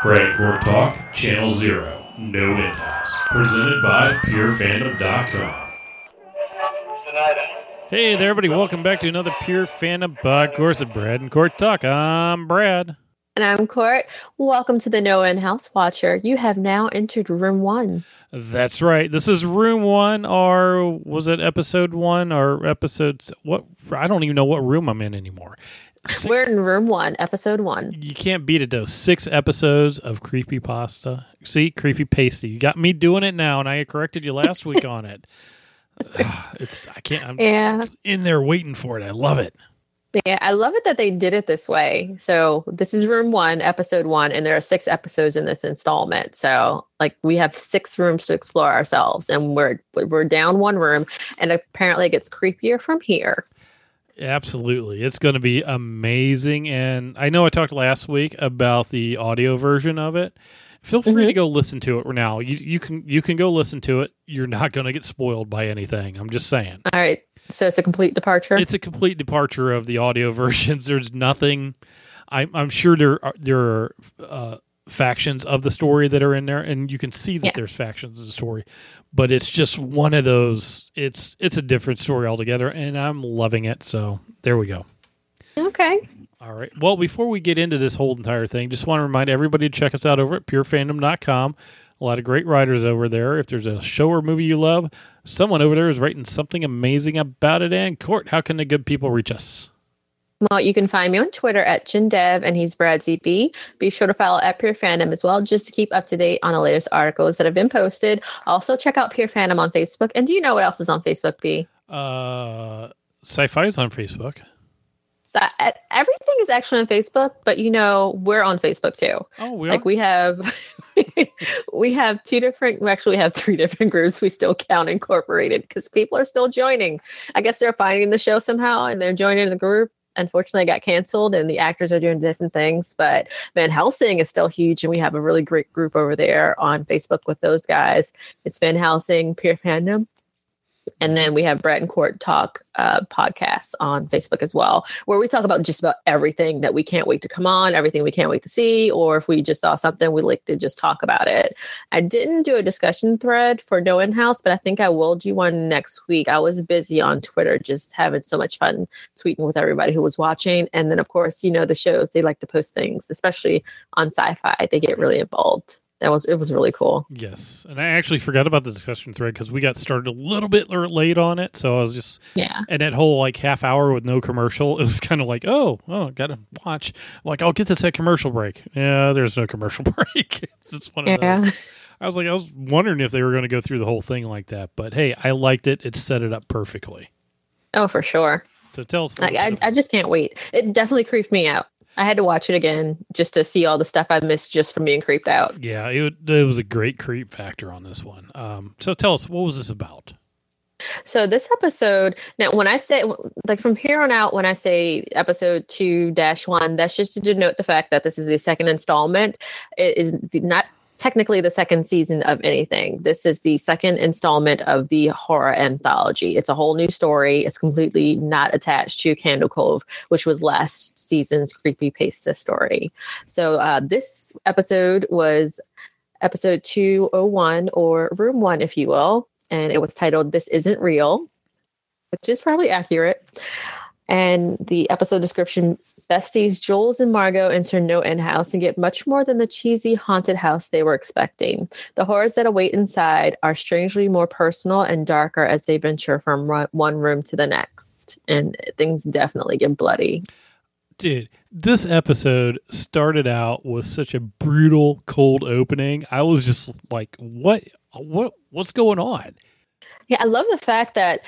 Brad Court Talk, Channel Zero, No-End House. Presented by PureFandom.com. Hey there, everybody. Welcome back to another Pure Fandom podcast of Brad and Court Talk. I'm Brad. And I'm Court. Welcome to the No-End House Watcher. You have now entered room one. That's right. This is room one, or was it episode one, or episodes? What? I don't even know what room I'm in anymore. Six, We're in room one, episode one. You can't beat it, though. Six episodes of creepy pasta. See, creepy pasty. You got me doing it now, and I corrected you last week on it. Ah, it's I can't. I'm yeah. in there waiting for it. I love it. Yeah, I love it that they did it this way. So this is room one, episode one, and there are six episodes in this installment. So like we have six rooms to explore ourselves, and we're we're down one room, and apparently it gets creepier from here. Absolutely. It's going to be amazing. And I know I talked last week about the audio version of it. Feel free mm-hmm. to go listen to it now. You you can you can go listen to it. You're not going to get spoiled by anything. I'm just saying. All right. So it's a complete departure. It's a complete departure of the audio versions. There's nothing. I'm I'm sure there are there are uh, factions of the story that are in there, and you can see that yeah. there's factions of the story but it's just one of those it's it's a different story altogether and i'm loving it so there we go. Okay. All right. Well before we get into this whole entire thing just want to remind everybody to check us out over at purefandom.com a lot of great writers over there. If there's a show or movie you love someone over there is writing something amazing about it and court. How can the good people reach us well, you can find me on Twitter at ChinDev and he's Brad ZB. Be sure to follow at Pure Fandom as well, just to keep up to date on the latest articles that have been posted. Also, check out Pure Fandom on Facebook. And do you know what else is on Facebook, B? Uh, Syfy is on Facebook. So, everything is actually on Facebook, but you know we're on Facebook too. Oh, we like we have we have two different. We actually have three different groups. We still count incorporated because people are still joining. I guess they're finding the show somehow and they're joining the group unfortunately got canceled and the actors are doing different things. But Van Helsing is still huge, and we have a really great group over there on Facebook with those guys. It's Van Helsing, Pure Fandom, and then we have Brett and Court Talk uh, podcasts on Facebook as well, where we talk about just about everything that we can't wait to come on, everything we can't wait to see, or if we just saw something, we like to just talk about it. I didn't do a discussion thread for No-End House, but I think I will do one next week. I was busy on Twitter, just having so much fun tweeting with everybody who was watching. And then, of course, you know, the shows, they like to post things, especially on Syfy, they get really involved that was it was really cool. Yes, and I actually forgot about the discussion thread because we got started a little bit late on it, so I was just yeah. And that whole like half hour with no commercial, it was kind of like oh oh gotta watch. Like I'll get this at commercial break. Yeah, there's no commercial break. it's one of yeah. those. I was like I was wondering if they were going to go through the whole thing like that, but hey, I liked it. It set it up perfectly. Oh, for sure. So tell us. I, I, I just can't wait. It definitely creeped me out. I had to watch it again just to see all the stuff I missed just from being creeped out. Yeah, it, it was a great creep factor on this one. Um, so tell us, what was this about? So this episode now, when I say like from here on out, when I say episode two dash one, that's just to denote the fact that this is the second installment. It is not technically the second season of anything. This is the second installment of the horror anthology. It's a whole new story. It's completely not attached to Candle Cove, which was last season's creepy pasta story. So uh, this episode was episode 201 or room one, if you will. And it was titled This Isn't Real, which is probably accurate. And the episode description Besties Jules and Margot enter No-End House and get much more than the cheesy haunted house they were expecting. The horrors that await inside are strangely more personal and darker as they venture from one room to the next. And things definitely get bloody. Dude, this episode started out with such a brutal, cold opening. I was just like, what what what's going on? Yeah, I love the fact that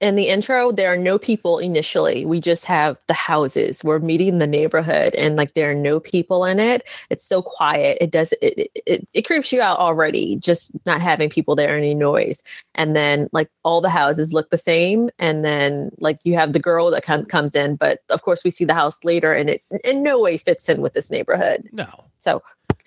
in the intro, there are no people initially. We just have the houses. We're meeting the neighborhood, and like there are no people in it. It's so quiet. It does it, it it creeps you out already. Just not having people there, any noise, and then like all the houses look the same, and then like you have the girl that com- comes in, but of course we see the house later, and it in no way fits in with this neighborhood. No. So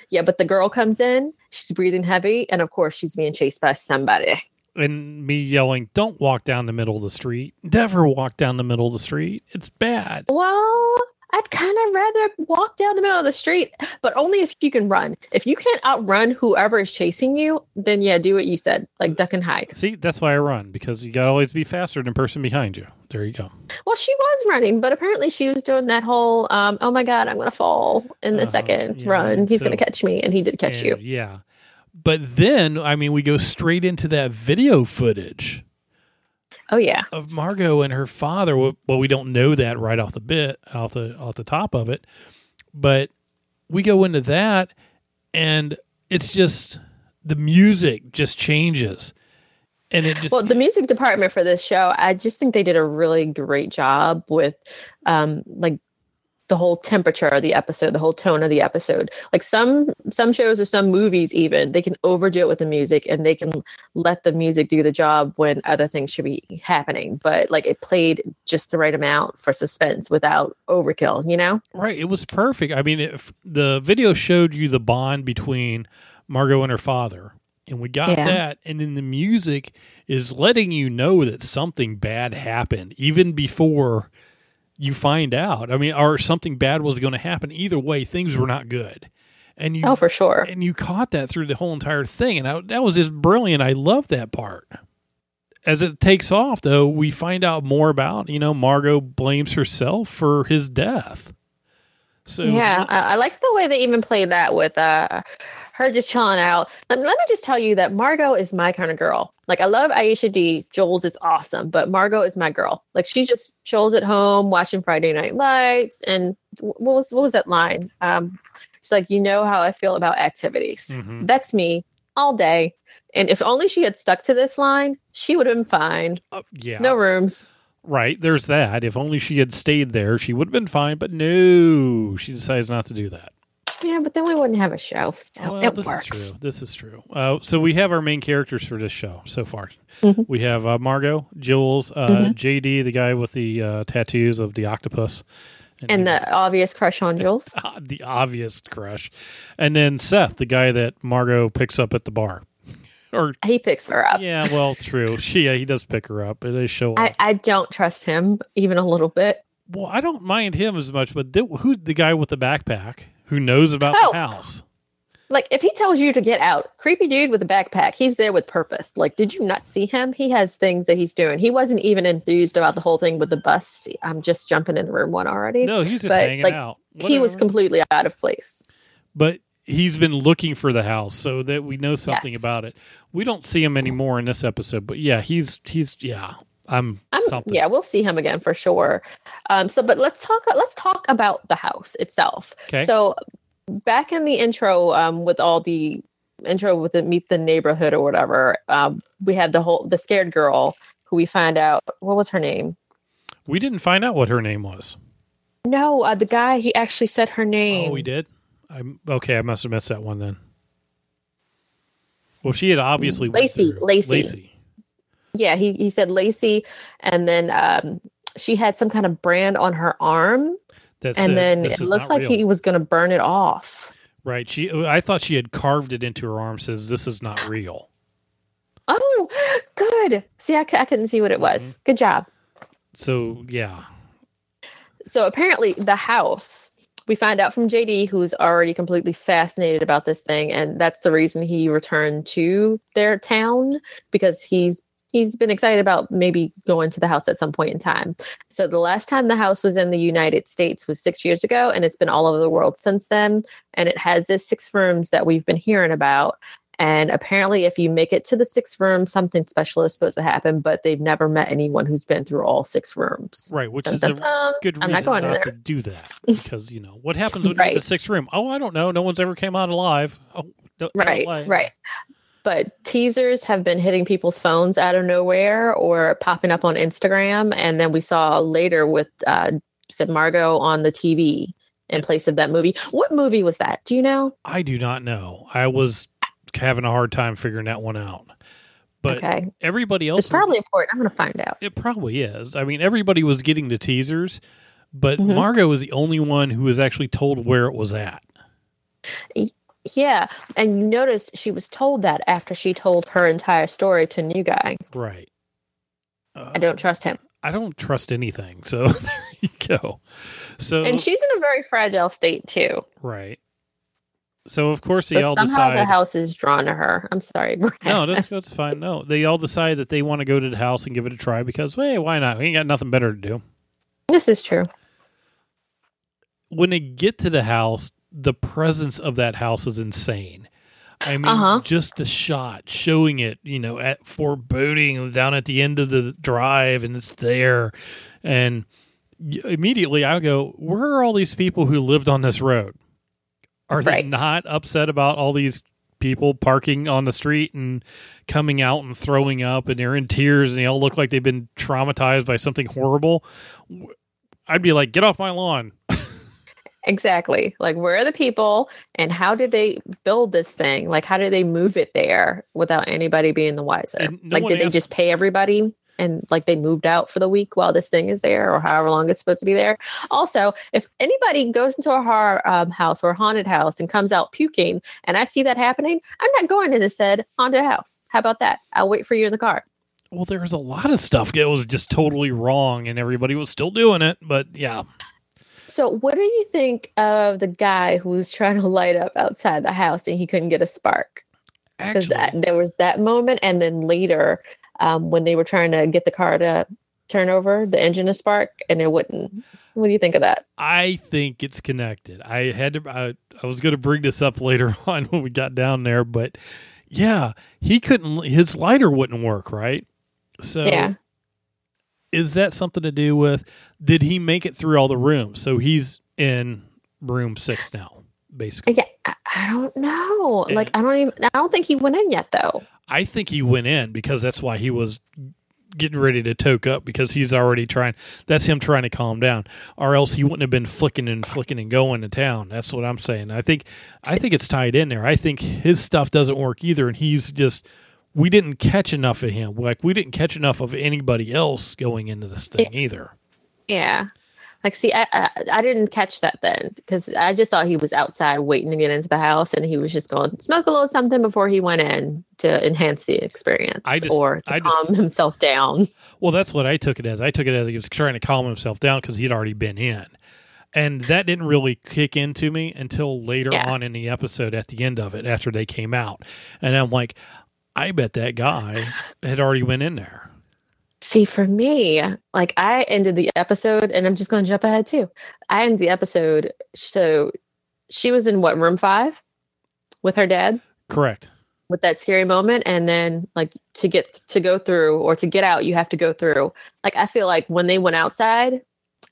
yeah, but the girl comes in. She's breathing heavy, and of course she's being chased by somebody and me yelling, "Don't walk down the middle of the street! Never walk down the middle of the street! It's bad." Well, I'd kind of rather walk down the middle of the street, but only if you can run. If you can't outrun whoever is chasing you, then yeah, do what you said, like duck and hide. See, that's why I run because you got to always be faster than the person behind you. There you go. Well, she was running, but apparently she was doing that whole, um, oh my God, I'm going to fall in a Uh-huh, second. yeah, Run. He's so- going to catch me. And he did catch And, you. Yeah. But then, I mean, we go straight into that video footage Oh, yeah. of Margot and her father. Well, we don't know that right off the bit, off the off the top of it, but we go into that, and it's just the music just changes, and it just Well, the music department for this show, I just think they did a really great job with um like the whole temperature of the episode, the whole tone of the episode. Like some some shows or some movies even, they can overdo it with the music and they can let the music do the job when other things should be happening. But like it played just the right amount for suspense without overkill, you know? Right. It was perfect. I mean, if the video showed you the bond between Margot and her father, and we got Yeah. that, and then the music is letting you know that something bad happened even before you find out. I mean, or something bad was going to happen. Either way, things were not good. And you Oh, for sure. and you caught that through the whole entire thing, and I, that was just brilliant. I love that part. As it takes off, though, we find out more about you know Margot blames herself for his death. So Yeah, I, I like the way they even play that with uh her just chilling out. Let, let me just tell you that Margot is my kind of girl. Like I love Aisha D. Jules is awesome, but Margot is my girl. Like she just chills at home watching Friday Night Lights. And what was what was that line? Um, she's like, you know how I feel about activities. Mhm. That's me all day. And if only she had stuck to this line, she would have been fine. Uh, yeah, No rooms. right. There's that. If only she had stayed there, she would have been fine. But no, she decides not to do that. Yeah, but then we wouldn't have a show. So well, it this works. is true. This is true. Uh, so we have our main characters for this show so far. Mhm. We have uh, Margot, Jules, uh, Mhm. JD, the guy with the uh, tattoos of the octopus, And the obvious crush on Jules. the obvious crush, and then Seth, the guy that Margot picks up at the bar. Or he picks her up. yeah, well, true. She yeah, he does pick her up. They show. I. I don't trust him even a little bit. well, I don't mind him as much, but th- who's the guy with the backpack who knows about Oh. the house? Like if he tells you to get out, creepy dude with a backpack, he's there with purpose. Like, did you not see him? He has things that he's doing. He wasn't even enthused about the whole thing with the bus. I'm just jumping into room one already. No, he's just But, hanging like, out. he was completely out of place. but he's been looking for the house so that we know something Yes. about it. We don't see him anymore in this episode, but yeah, he's he's yeah. I'm, I'm, something. yeah, we'll see him again for sure. Um, so, but let's talk. Let's talk about the house itself. Okay. So, back in the intro, um, with all the intro with the meet the neighborhood or whatever, um, we had the whole the scared girl who we find out what was her name. We didn't find out what her name was. No, uh, the guy he actually said her name. Oh, we did. I'm okay. I must have missed that one then. Well, she had obviously Lacey, Lacey. Lacey. Yeah, he he said Lacey, and then um, she had some kind of brand on her arm, That's and then this it looks like real. he was going to burn it off. right. She. I thought she had carved it into her arm. Says this is not real. Oh, good. See, I, c- I couldn't see what it was. Mm-hmm. Good job. So yeah, So apparently, the house. We find out from JD, who's already completely fascinated about this thing, and that's the reason he returned to their town because he's he's been excited about maybe going to the house at some point in time. So the last time the house was in the United States was six years ago, and it's been all over the world since then. And it has this six rooms that we've been hearing about. And apparently, if you make it to the sixth room, something special is supposed to happen. But they've never met anyone who's been through all six rooms. right. Which Dun, is dun, a dun. good I'm reason not going not to do that because you know what happens when you're in the Right. sixth room. Oh, I don't know. No one's ever came out alive. Oh, no, right right but teasers have been hitting people's phones out of nowhere or popping up on instagram and then we saw later with uh said margot on the tv in place of that movie what movie was that do you know I do not know. I was having a hard time figuring that one out. But okay everybody else it's probably important i'm gonna find out It probably is. I mean, everybody was getting the teasers, but Mhm. Margot was the only one who was actually told where it was at. Yeah and you notice she was told that after she told her entire story to new guy Right. Uh, i don't trust him I don't trust anything. So there you go. So and she's in a very fragile state too. right. So of course they But all somehow the house is drawn to her. I'm sorry, Brad. No, that's that's fine. No, they all decide that they want to go to the house and give it a try because, hey, why not? We ain't got nothing better to do. this is true. When they get to the house, the presence of that house is insane. I mean, Uh-huh. just the shot showing it, you know, at foreboding down at the end of the drive, and it's there, and immediately I go, "Where are all these people who lived on this road? Are they Right. not upset about all these people parking on the street and coming out and throwing up, and they're in tears, and they all look like they've been traumatized by something horrible?" I'd be like, "Get off my lawn!" Exactly. Like, where are the people and how did they build this thing? Like, how did they move it there without anybody being the wiser? No like, did they just pay everybody and like they moved out for the week while this thing is there or however long it's supposed to be there? Also, if anybody goes into a horror um, house or haunted house and comes out puking and I see that happening, I'm not going to the said haunted house. How about that? I'll wait for you in the car. Well, there was a lot of stuff that was just totally wrong, and everybody was still doing it. But yeah, So, what do you think of the guy who was trying to light up outside the house and he couldn't get a spark? because there was that moment and then later um, when they were trying to get the car to turn over the engine to spark and it wouldn't what do you think of that I think it's connected. I had to. I, I was going to bring this up later on when we got down there, but yeah, he couldn't. His lighter wouldn't work, right? So Yeah. Is that something to do with? Did he make it through all the rooms? So he's in room six now, basically. yeah i, I don't know Yeah. like i don't even i don't think he went in yet though I think he went in because that's why he was getting ready to toke up because he's already trying. That's him trying to calm down, or else he wouldn't have been flicking and flicking and going to town. That's what I'm saying. I think, I think it's tied in there. I think his stuff doesn't work either, and he's just. We didn't catch enough of him. Like we didn't catch enough of anybody else going into this thing either. yeah like see i i, I didn't catch that then because i just thought he was outside waiting to get into the house and he was just going to smoke a little something before he went in to enhance the experience just- or to I just- calm himself down Well, that's what I took it as. I took it as he was trying to calm himself down because he'd already been in. And that didn't really kick into me until later Yeah. on in the episode at the end of it after they came out. And I'm like, I bet that guy had already went in there. See, for me, like I ended the episode, and I'm just going to jump ahead too. I ended the episode. So she was in what room five with her dad Correct. with that scary moment, and then like to get to go through or to get out, you have to go through. Like I feel like when they went outside,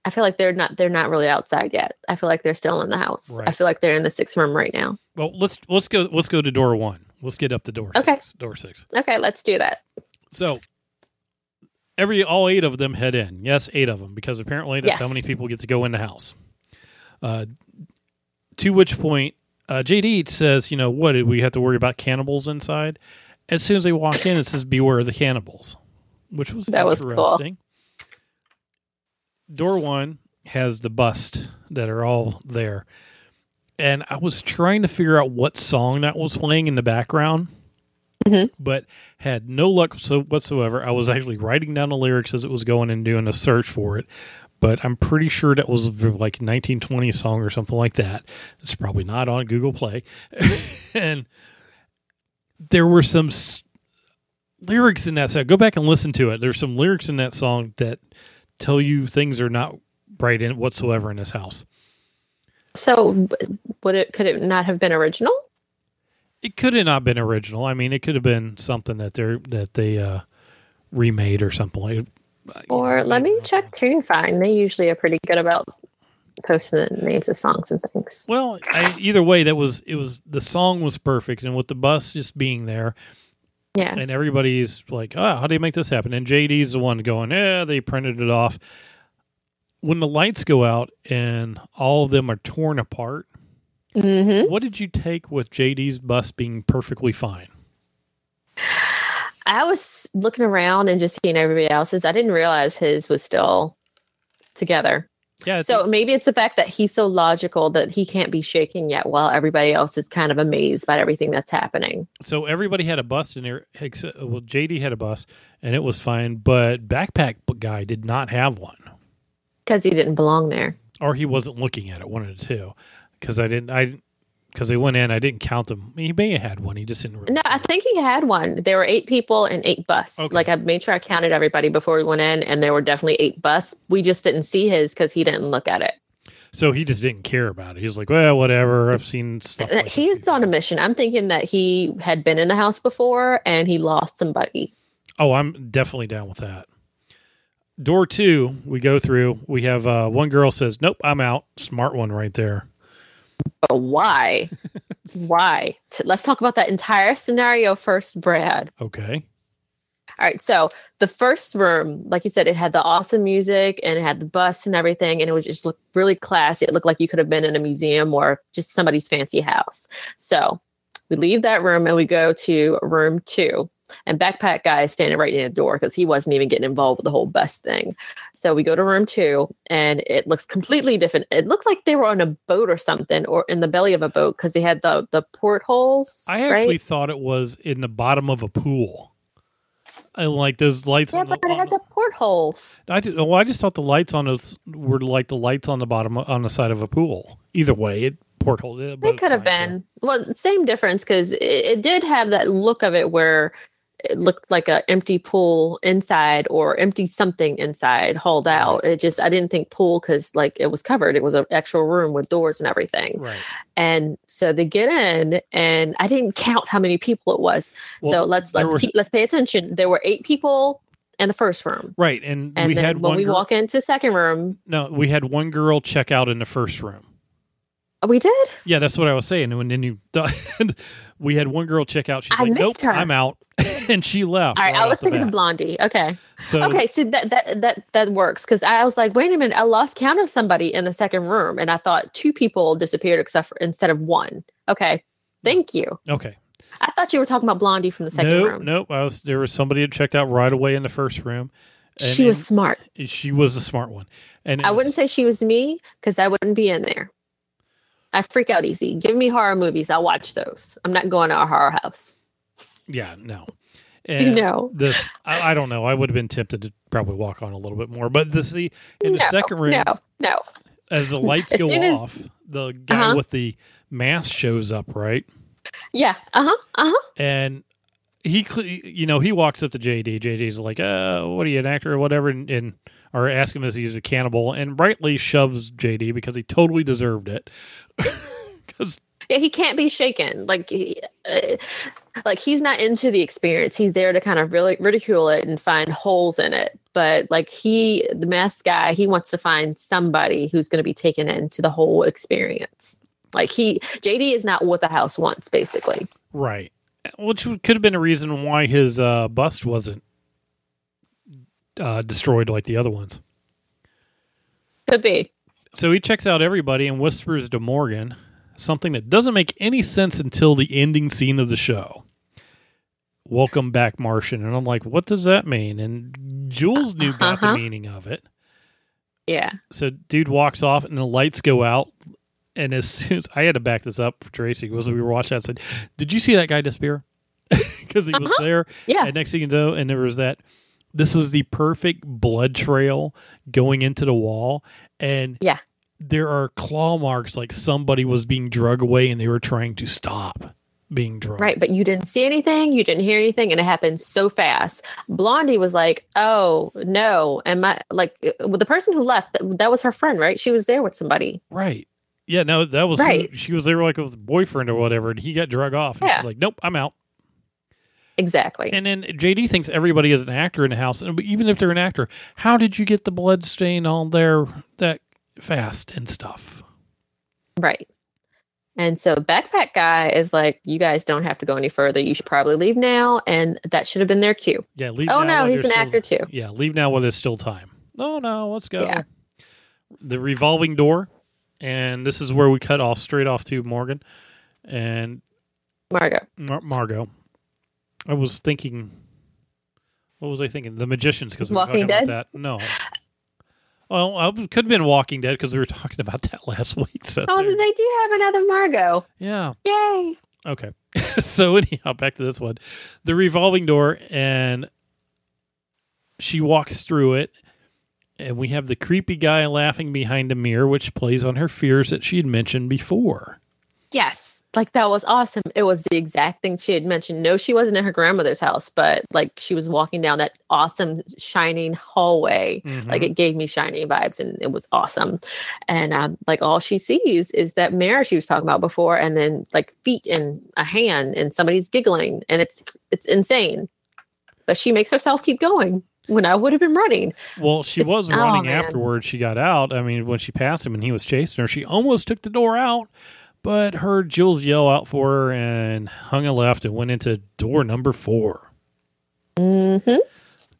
I feel like they're not they're not really outside yet. I feel like they're still in the house. I feel like they're in the sixth room right now. Well, let's let's go let's go to door one. Let's get up to door Okay. six. Door six. Okay, let's do that. So every all eight of them head in. Yes, eight of them because apparently that's how many people get to go in the house. Uh, to which point, uh, JD says, "You know what? Did we have to worry about cannibals inside?" As soon as they walk in, it says, "Beware of the cannibals," which was That was cool. interesting. Door one has the bust that are all there, and I was trying to figure out what song that was playing in the background mm-hmm. but had no luck so whatsoever. I was actually writing down the lyrics as it was going and doing a search for it, but I'm pretty sure that was like 1920 song or something like that. It's probably not on Google Play, and there were some s- lyrics in that song. Go back and listen to it. There's some lyrics in that song that tell you things are not right in whatsoever in this house. So, would it could it not have been original? It could have not been original. I mean, it could have been something that they're that they uh, remade or something like. Or let me check TuneFind. They usually are pretty good about posting the names of songs and things. Well, I, either way, that was it. Was the song was perfect, and with the bus just being there, Yeah. and everybody's like, "Oh, how do you make this happen?" And JD's the one going, "Yeah, they printed it off." When the lights go out and all of them are torn apart, Mm-hmm. what did you take with JD's bus being perfectly fine? I was looking around and just seeing everybody else's. I didn't realize his was still together. Yeah, So maybe it's the fact that he's so logical that he can't be shaking yet while everybody else is kind of amazed by everything that's happening. so everybody had a bus in there. Except, well, JD had a bus, and it was fine, but backpack guy did not have one. Because he didn't belong there. or he wasn't looking at it. One of the two, because I didn't. I because they went in. I didn't count them. He may have had one. He just didn't. Really No, I think he had one. There were eight people and eight bus. Okay. Like I made sure I counted everybody before we went in, and there were definitely eight bus. We just didn't see his because he didn't look at it. So he just didn't care about it. He was like, well, whatever. I've seen stuff. Uh, Like He's before." on a mission. I'm thinking that he had been in the house before and he lost somebody. Oh, I'm definitely down with that. Door two, we go through. We have uh, one girl says, "Nope, I'm out." Smart one right there. But why? why? T- Let's talk about that entire scenario first, Brad. Okay. All right. So the first room, like you said, it had the awesome music and it had the bus and everything, and it was just looked really classy. It looked like you could have been in a museum or just somebody's fancy house. So we leave that room and we go to room two. And backpack guy is standing right in the door because he wasn't even getting involved with the whole bus thing. So we go to room two and it looks completely different. It looked like they were on a boat or something, or in the belly of a boat because they had the the portholes. I actually right? thought it was in the bottom of a pool. And like those lights yeah, on the, but it on had the portholes. I did, well, I just thought the lights on those were like the lights on the bottom on the side of a pool. Either way, it porthole. It, It could have been. Well, same difference because it, it did have that look of it where it looked like an empty pool inside or empty something inside hauled out. It just I didn't think pool because like it was covered. It was an actual room with doors and everything. right. And so they get in, and I didn't count how many people it was. so let's let's keep, let's pay attention. There were eight people in the first room. Right, and, And we then had when one. we girl, walk into the second room, no, we had one girl check out in the first room. Oh, we did. Yeah, that's what I was saying. And then you, we had one girl check out. She's I like, "Nope, her." I'm out," and she left. All right, I was thinking bat. of Blondie. Okay. So Okay, so that that that that works because I was like, wait a minute, I lost count of somebody in the second room, and I thought two people disappeared except for instead of one. Okay, thank you. okay, I thought you were talking about Blondie from the second no, room. no, I was there was somebody that checked out right away in the first room. And, she was smart. she was a smart one, and I wouldn't was- say she was me because I wouldn't be in there. I freak out easy. Give me horror movies, I'll watch those. I'm not going to a horror house. yeah, no, and No. this I, I don't know. I would have been tempted to probably walk on a little bit more, but the see in the no, second room, No, no. as the lights As go soon as- off, the guy Uh-huh. with the mask shows up, right? Yeah. Uh huh. Uh huh. and he you know he walks up to jd jd's like uh what are you an actor or whatever and, and or ask him if he's a cannibal and rightly shoves jd because he totally deserved it because Yeah, he can't be shaken. Like, he, uh, like he's not into the experience. He's there to kind of really ridicule it and find holes in it. But like he, the mask guy, he wants to find somebody who's going to be taken into the whole experience. Like he, JD is not what the house wants, basically. right which could have been a reason why his uh bust wasn't uh destroyed like the other ones. Could be. so he checks out everybody and whispers to morgan something that doesn't make any sense until the ending scene of the show. Welcome back martian. And i'm like what does that mean? And jules knew about the Uh-huh. meaning of it. Yeah. so dude walks off and the lights go out. And as soon as i had to back this up for tracy was we were watching that I said did you see that guy disappear? Because he was there. Yeah. and next thing you know and there was that this was the perfect blood trail going into the wall and Yeah. there are claw marks like somebody was being drug away and they were trying to stop being drugged Right. But you didn't see anything. You didn't hear anything. And it happened so fast. Blondie was like, oh, no. And my, like, uh, the person who left, that, that was her friend, right? She was there with somebody. right yeah no that was Right. she was there like with a boyfriend or whatever and he got drug off and Yeah. she's like nope i'm out Exactly. And then JD thinks everybody is an actor in the house, and even if they're an actor, how did you get the blood stain on there that fast and stuff? Right. And so backpack guy is like, you guys don't have to go any further. You should probably leave now. And that should have been their cue. Yeah, leave. Oh no, he's an there's actor too. Yeah, leave now while there's still time. Oh no, let's go. Yeah. The revolving door, and this is where we cut off straight off to Morgan and Margot. Mar- Margot. I was thinking, what was I thinking? The Magicians because we were Walking talking Dead? about that. No. Well, I could have been Walking Dead because we were talking about that last week. So Oh, there- then they do have another Margot. yeah. Yay. Okay. so anyhow, back to this one. The revolving door and she walks through it And we have the creepy guy laughing behind a mirror, which plays on her fears that she had mentioned before. Yes. Like that was awesome. It was the exact thing she had mentioned. No, she wasn't in her grandmother's house, but like she was walking down that awesome shining hallway. Mhm. Like it gave me shiny vibes and it was awesome. And um, like all she sees is that mirror she was talking about before, and then like feet and a hand and somebody's giggling, and it's it's insane. But she makes herself keep going when I would have been running. Well, she It's- was oh, running man. afterwards. She got out. I mean, when she passed him and he was chasing her, she almost took the door out, but heard Jules yell out for her and hung a left and went into door number four, Mm-hmm.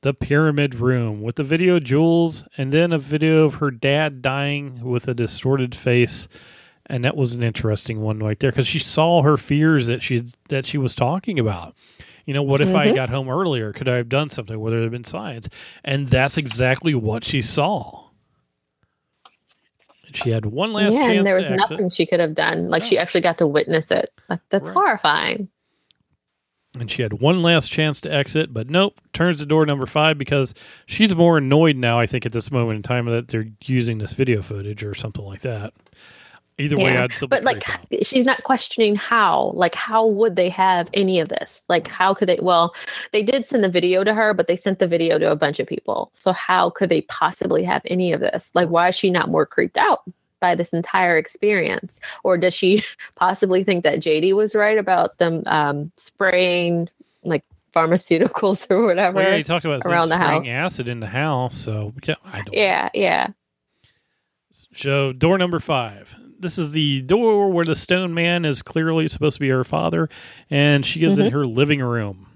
the pyramid room, with the video of Jules and then a video of her dad dying with a distorted face. And that was an interesting one right there because she saw her fears that she that she was talking about. You know, what if I Mhm. got home earlier? Could I have done something? Would there have been science? And that's exactly what she saw. She had one last yeah, chance and there was to exit. nothing she could have done. Like she actually got to witness it. Like, that's Right. horrifying. and she had one last chance to exit, but nope, turns to door number five because she's more annoyed now, I think, at this moment in time that they're using this video footage or something like that. Either way, I'd still But like, she's not questioning how. Like, how would they have any of this? Like, how could they? Well, they did send the video to her, but they sent the video to a bunch of people. So how could they possibly have any of this? Like, why is she not more creeped out? By this entire experience, or does she possibly think that JD was right about them um, spraying like pharmaceuticals or whatever? Well, yeah, he talked about around the spraying house. acid in the house, so yeah, I don't. yeah, yeah. So door number five. This is the door where the stone man is clearly supposed to be her father, and she is in Mhm. her living room.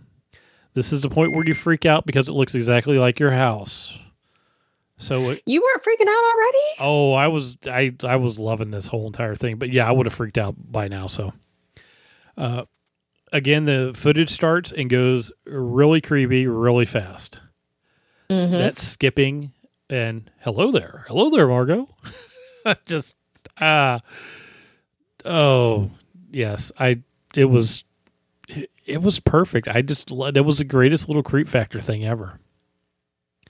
This is the point where you freak out because it looks exactly like your house. So, it, You weren't freaking out already? oh, I was I I was loving this whole entire thing, but yeah, I would have freaked out by now. So, uh, again, the footage starts and goes really creepy, really fast. Mhm. That's skipping and hello there, hello there, Margot. Just ah, oh yes, I it was it, was perfect. I just that was the greatest little creep factor thing ever.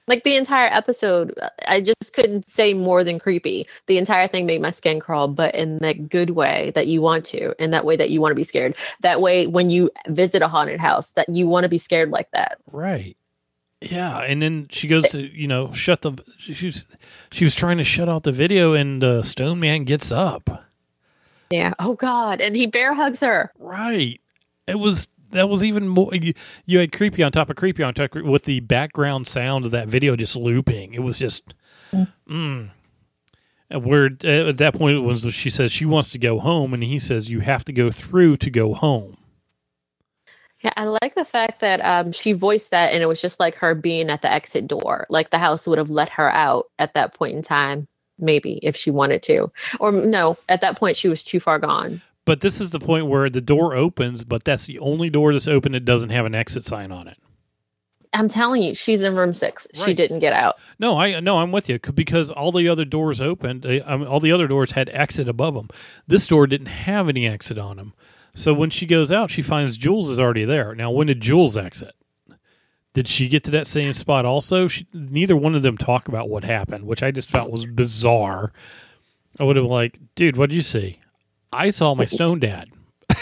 like the entire episode i just couldn't say more than creepy the entire thing made my skin crawl but in that good way that you want to in that way that you want to be scared that way when you visit a haunted house that you want to be scared like that Right. Yeah, and then she goes to you know shut the she was she was trying to shut out the video, and uh, Stone Man gets up. yeah oh god and he bear hugs her Right. It was that was even more. You, you had creepy on top of creepy on top of- with the background sound of that video just looping. It was just. Mm. And Where uh, at that point it was she says she wants to go home, and he says you have to go through to go home. Yeah i like the fact that um, she voiced that and it was just like her being at the exit door like the house would have let her out at that point in time maybe if she wanted to or no at that point she was too far gone But this is the point where the door opens, but that's the only door that's open that doesn't have an exit sign on it. i'm telling you she's in room six she didn't get out No, I no, I'm with you because all the other doors opened. I mean, all the other doors had exit above them. This door didn't have any exit on them. So when she goes out, she finds Jules is already there. Now, when did Jules exit? Did she get to that same spot also? She, neither one of them talk about what happened, which I just felt was bizarre. I would have like, dude, what did you see? I saw my stone dad.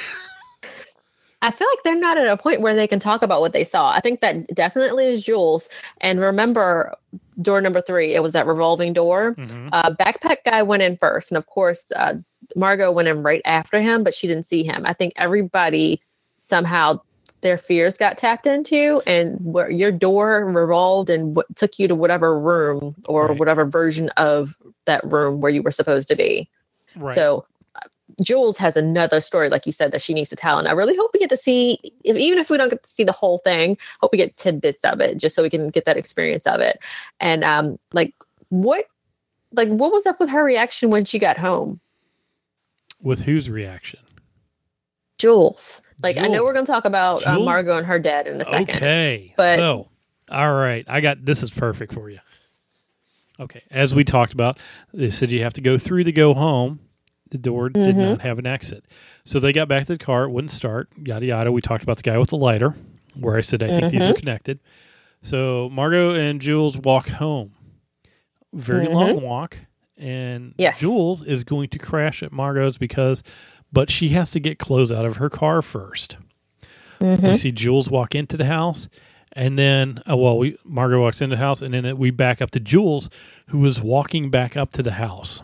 I feel like they're not at a point where they can talk about what they saw. I think that definitely is Jules. And remember, door number three, it was that revolving door. Mhm. Uh, backpack guy went in first, and of course, uh, Margot went in right after him, but she didn't see him. I think everybody somehow their fears got tapped into, and where your door revolved and what took you to whatever room or Right. whatever version of that room where you were supposed to be. Right. So Jules has another story, like you said, that she needs to tell. And I really hope we get to see, if, even if we don't get to see the whole thing, hope we get tidbits of it just so we can get that experience of it. And um, like what like what was up with her reaction when she got home? With whose reaction? Jules. Like I know we're gonna talk about uh, Margot and her dad in a second. Okay. But- so, all right, I got this is perfect for you. Okay, as we talked about, they said you have to go through to go home. The door did Mhm. not have an exit, so they got back to the car. It wouldn't start. Yada yada. We talked about the guy with the lighter, where I said I think these are connected. So Margot and Jules walk home. very Mhm. long walk, and Yes. Jules is going to crash at Margot's because, but she has to get clothes out of her car 1st Mhm. We see Jules walk into the house, and then uh, well, we Margot walks into the house, and then it, we back up to Jules, who is walking back up to the house.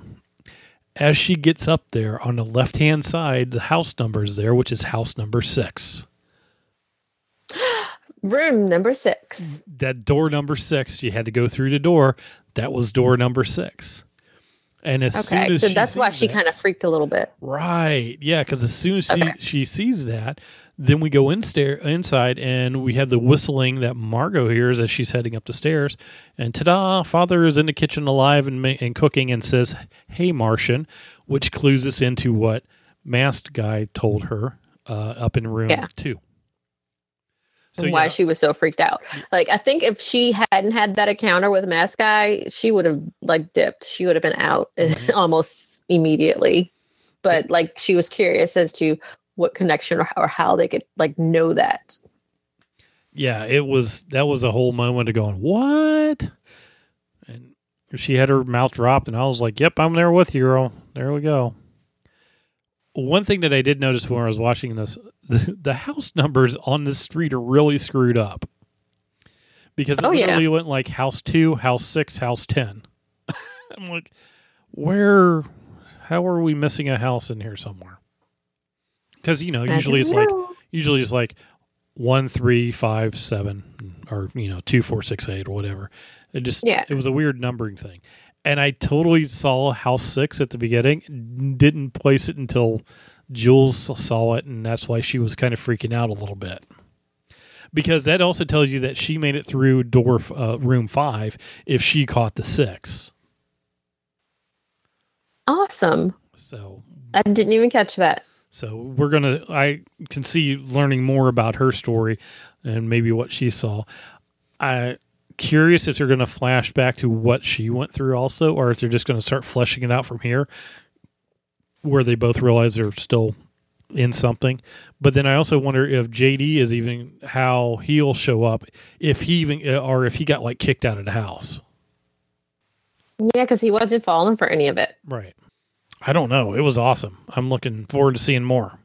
As she gets up there on the left hand side, the house number is there, which is house number six. Room number six. that door number six, you had to go through the door. That was door number six. And as soon Okay, as so she that's why sees she that- kind of freaked a little bit. right, yeah, because as soon as she, Okay. she sees that, then we go in stair, inside and we have the whistling that Margot hears as she's heading up the stairs. And ta-da! Father is in the kitchen alive and, ma- and cooking and says, "Hey, Martian," which clues us into what masked guy told her uh, up in room Yeah. two. and why yeah. she was so freaked out. Like I think if she hadn't had that encounter with Mask Guy, she would have like dipped. She would have been out Mhm. almost immediately. But like she was curious as to what connection or, or how they could like know that. yeah, it was that was a whole moment of going, What? And she had her mouth dropped and I was like, Yep, I'm there with you, girl. There we go. One thing that I did notice when I was watching this, the, the house numbers on this street are really screwed up. Because oh, it Oh, yeah. literally went like house two, house six, house ten. I'm like, where how are we missing a house in here somewhere? Because you know, usually it's like usually it's like one, three, five, seven, or you know, two, four, six, eight, or whatever. It just Yeah. it was a weird numbering thing, and I totally saw House Six at the beginning. Didn't place it until Jules saw it, and that's why she was kind of freaking out a little bit. Because that also tells you that she made it through door uh, room five if she caught the six. awesome. So I didn't even catch that. So we're gonna. I can see learning more about her story and maybe what she saw. I curious if they're gonna flash back to what she went through also, or if they're just gonna start fleshing it out from here, where they both realize they're still in something. But then I also wonder if JD is even how he'll show up if he even or if he got like kicked out of the house. Yeah, because he wasn't falling for any of it. Right. I don't know. It was awesome. I'm looking forward to seeing more.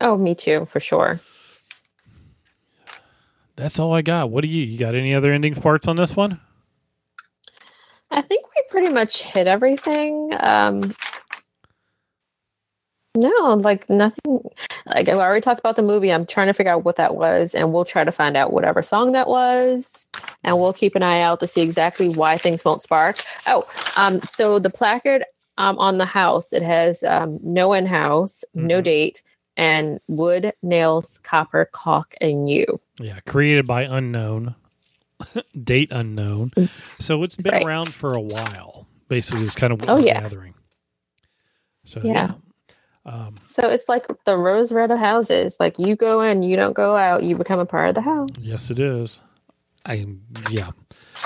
Oh, me too, for sure. That's all I got. What do you? You got any other ending parts on this one? I think we pretty much hit everything. Um No, like nothing. Like I already talked about the movie. I'm trying to figure out what that was, and we'll try to find out whatever song that was, and we'll keep an eye out to see exactly why things won't spark. Oh, um, so the placard um on the house it has um no-end house, no Mhm. date, and wood, nails, copper, caulk, and you. Yeah, created by unknown, date unknown. So it's been Right. around for a while. Basically, it's kind of what Oh, yeah. gathering. So Yeah. yeah. Um, So it's like the rose red of houses. Like you go in, you don't go out. You become a part of the house. yes, it is. I yeah.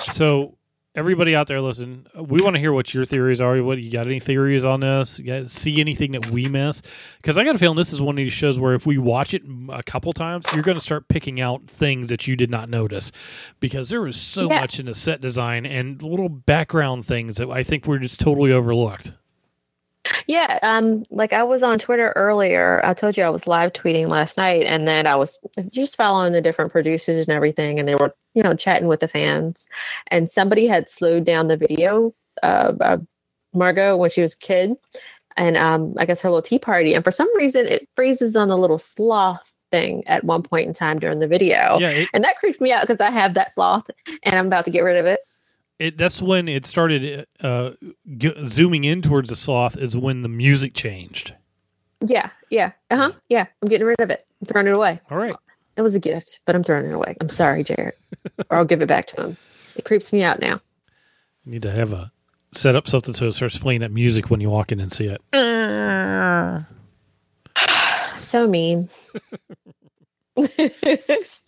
So everybody out there, listen. We want to hear what your theories are. What you got? Any theories on this? You guys see anything that we miss? Because I got a feeling this is one of these shows where if we watch it a couple times, you're going to start picking out things that you did not notice, because there is so Yeah. much in the set design and little background things that I think we're just totally overlooked. Yeah, um, like I was on Twitter earlier. I told you I was live tweeting last night, and then I was just following the different producers and everything, and they were, you know, chatting with the fans. And somebody had slowed down the video of, of Margot when she was a kid, and um, I guess her little tea party. And for some reason, it freezes on the little sloth thing at one point in time during the video, Yeah, it, and that creeped me out because I have that sloth, and I'm about to get rid of it. It that's when it started uh, g- zooming in towards the sloth. Is when the music changed. Yeah, yeah, uh huh, yeah. I'm getting rid of it. I'm throwing it away. All right. It was a gift, but I'm throwing it away. I'm sorry, Jared. or I'll give it back to him. It creeps me out now. You need to have a set up something so it starts playing that music when you walk in and see it. So mean.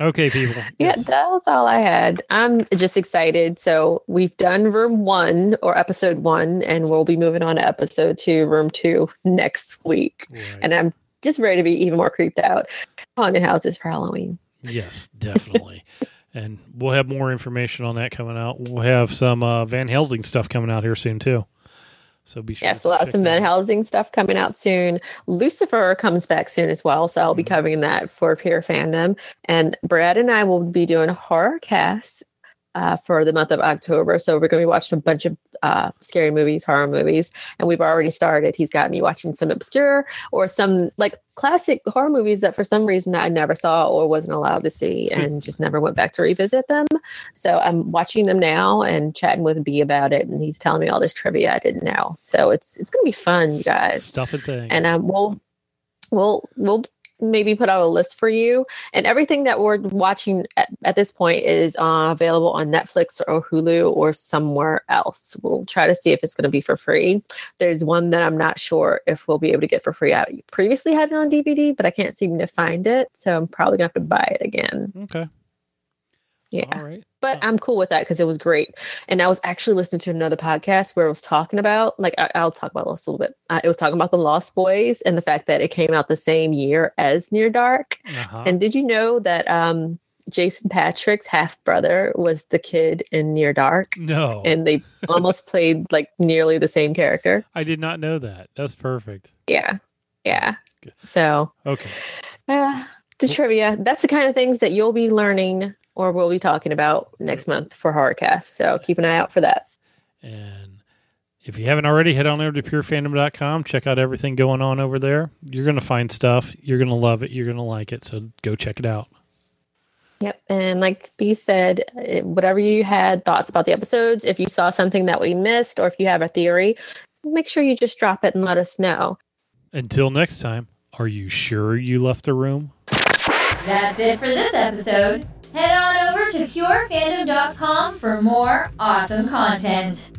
Okay, people. Yeah, Yes. that was all I had. I'm just excited. So we've done room one or episode one, and we'll be moving on to episode two, room two next week. Right. And I'm just ready to be even more creeped out. Haunted houses for Halloween. Yes, definitely. and we'll have more information on that coming out. We'll have some uh, Van Helsing stuff coming out here soon too. So be sure. Yes, we'll have some Van Helsing stuff coming out soon. Lucifer comes back soon as well, so I'll be mm-hmm. covering that for Pure Fandom. And Brad and I will be doing horror casts uh, for the month of October. So we're going to be watching a bunch of uh, scary movies, horror movies, and we've already started. He's got me watching some obscure or some like classic horror movies that for some reason I never saw or wasn't allowed to see, and just never went back to revisit them. So I'm watching them now and chatting with B about it, and he's telling me all this trivia I didn't know. So it's it's going to be fun, you guys. Stuff and things, and um, we'll we'll we'll maybe put out a list for you. And everything that we're watching at, at this point is uh, available on Netflix or Hulu or somewhere else. We'll try to see if it's going to be for free. There's one that I'm not sure if we'll be able to get for free. I previously had it on DVD, but I can't seem to find it. So I'm probably going to have to buy it again. Okay. Yeah. All right. But I'm cool with that because it was great. And I was actually listening to another podcast where it was talking about, like, I, will talk about this a little bit. Uh, it was talking about the Lost Boys and the fact that it came out the same year as Near Dark. Uh-huh. And did you know that um, Jason Patric's half brother was the kid in Near Dark? No. And they almost played like nearly the same character. I did not know that. That's perfect. Yeah. Yeah. Good. So, okay. Uh, the trivia. That's the kind of things that you'll be learning or we'll be talking about next month for Horrorcast. So keep an eye out for that. And if you haven't already, head on over to purefandom.com. Check out everything going on over there. You're going to find stuff. You're going to love it. You're going to like it. So go check it out. Yep. And like B said, eh, whatever you had thoughts about the episodes, if you saw something that we missed or if you have a theory, make sure you just drop it and let us know. Until next time, are you sure you left the room? That's it for this episode. Head on over to purefandom.com for more awesome content.